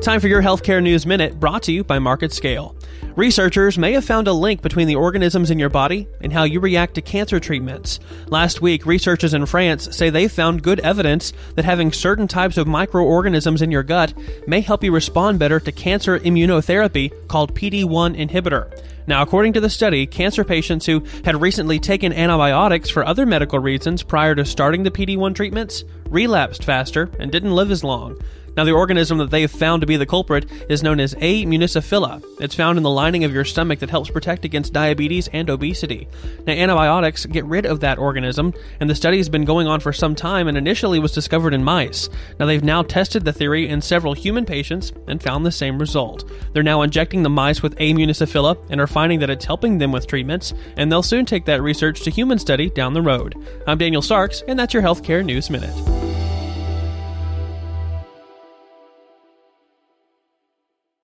Time for your Healthcare News Minute, brought to you by Market Scale. Researchers may have found a link between the organisms in your body and how you react to cancer treatments. Last week, researchers in France say they found good evidence that having certain types of microorganisms in your gut may help you respond better to cancer immunotherapy called PD1 inhibitor. Now, according to the study, cancer patients who had recently taken antibiotics for other medical reasons prior to starting the PD1 treatments relapsed faster and didn't live as long. Now, the organism that they have found to be the culprit is known as A. muciniphila. It's found the lining of your stomach that helps protect against diabetes and obesity. Now, antibiotics get rid of that organism, and the study has been going on for some time and initially was discovered in mice. Now, they've now tested the theory in several human patients and found the same result. They're now injecting the mice with A. and are finding that it's helping them with treatments, and they'll soon take that research to human study down the road. I'm Daniel Starks, and that's your Healthcare News Minute.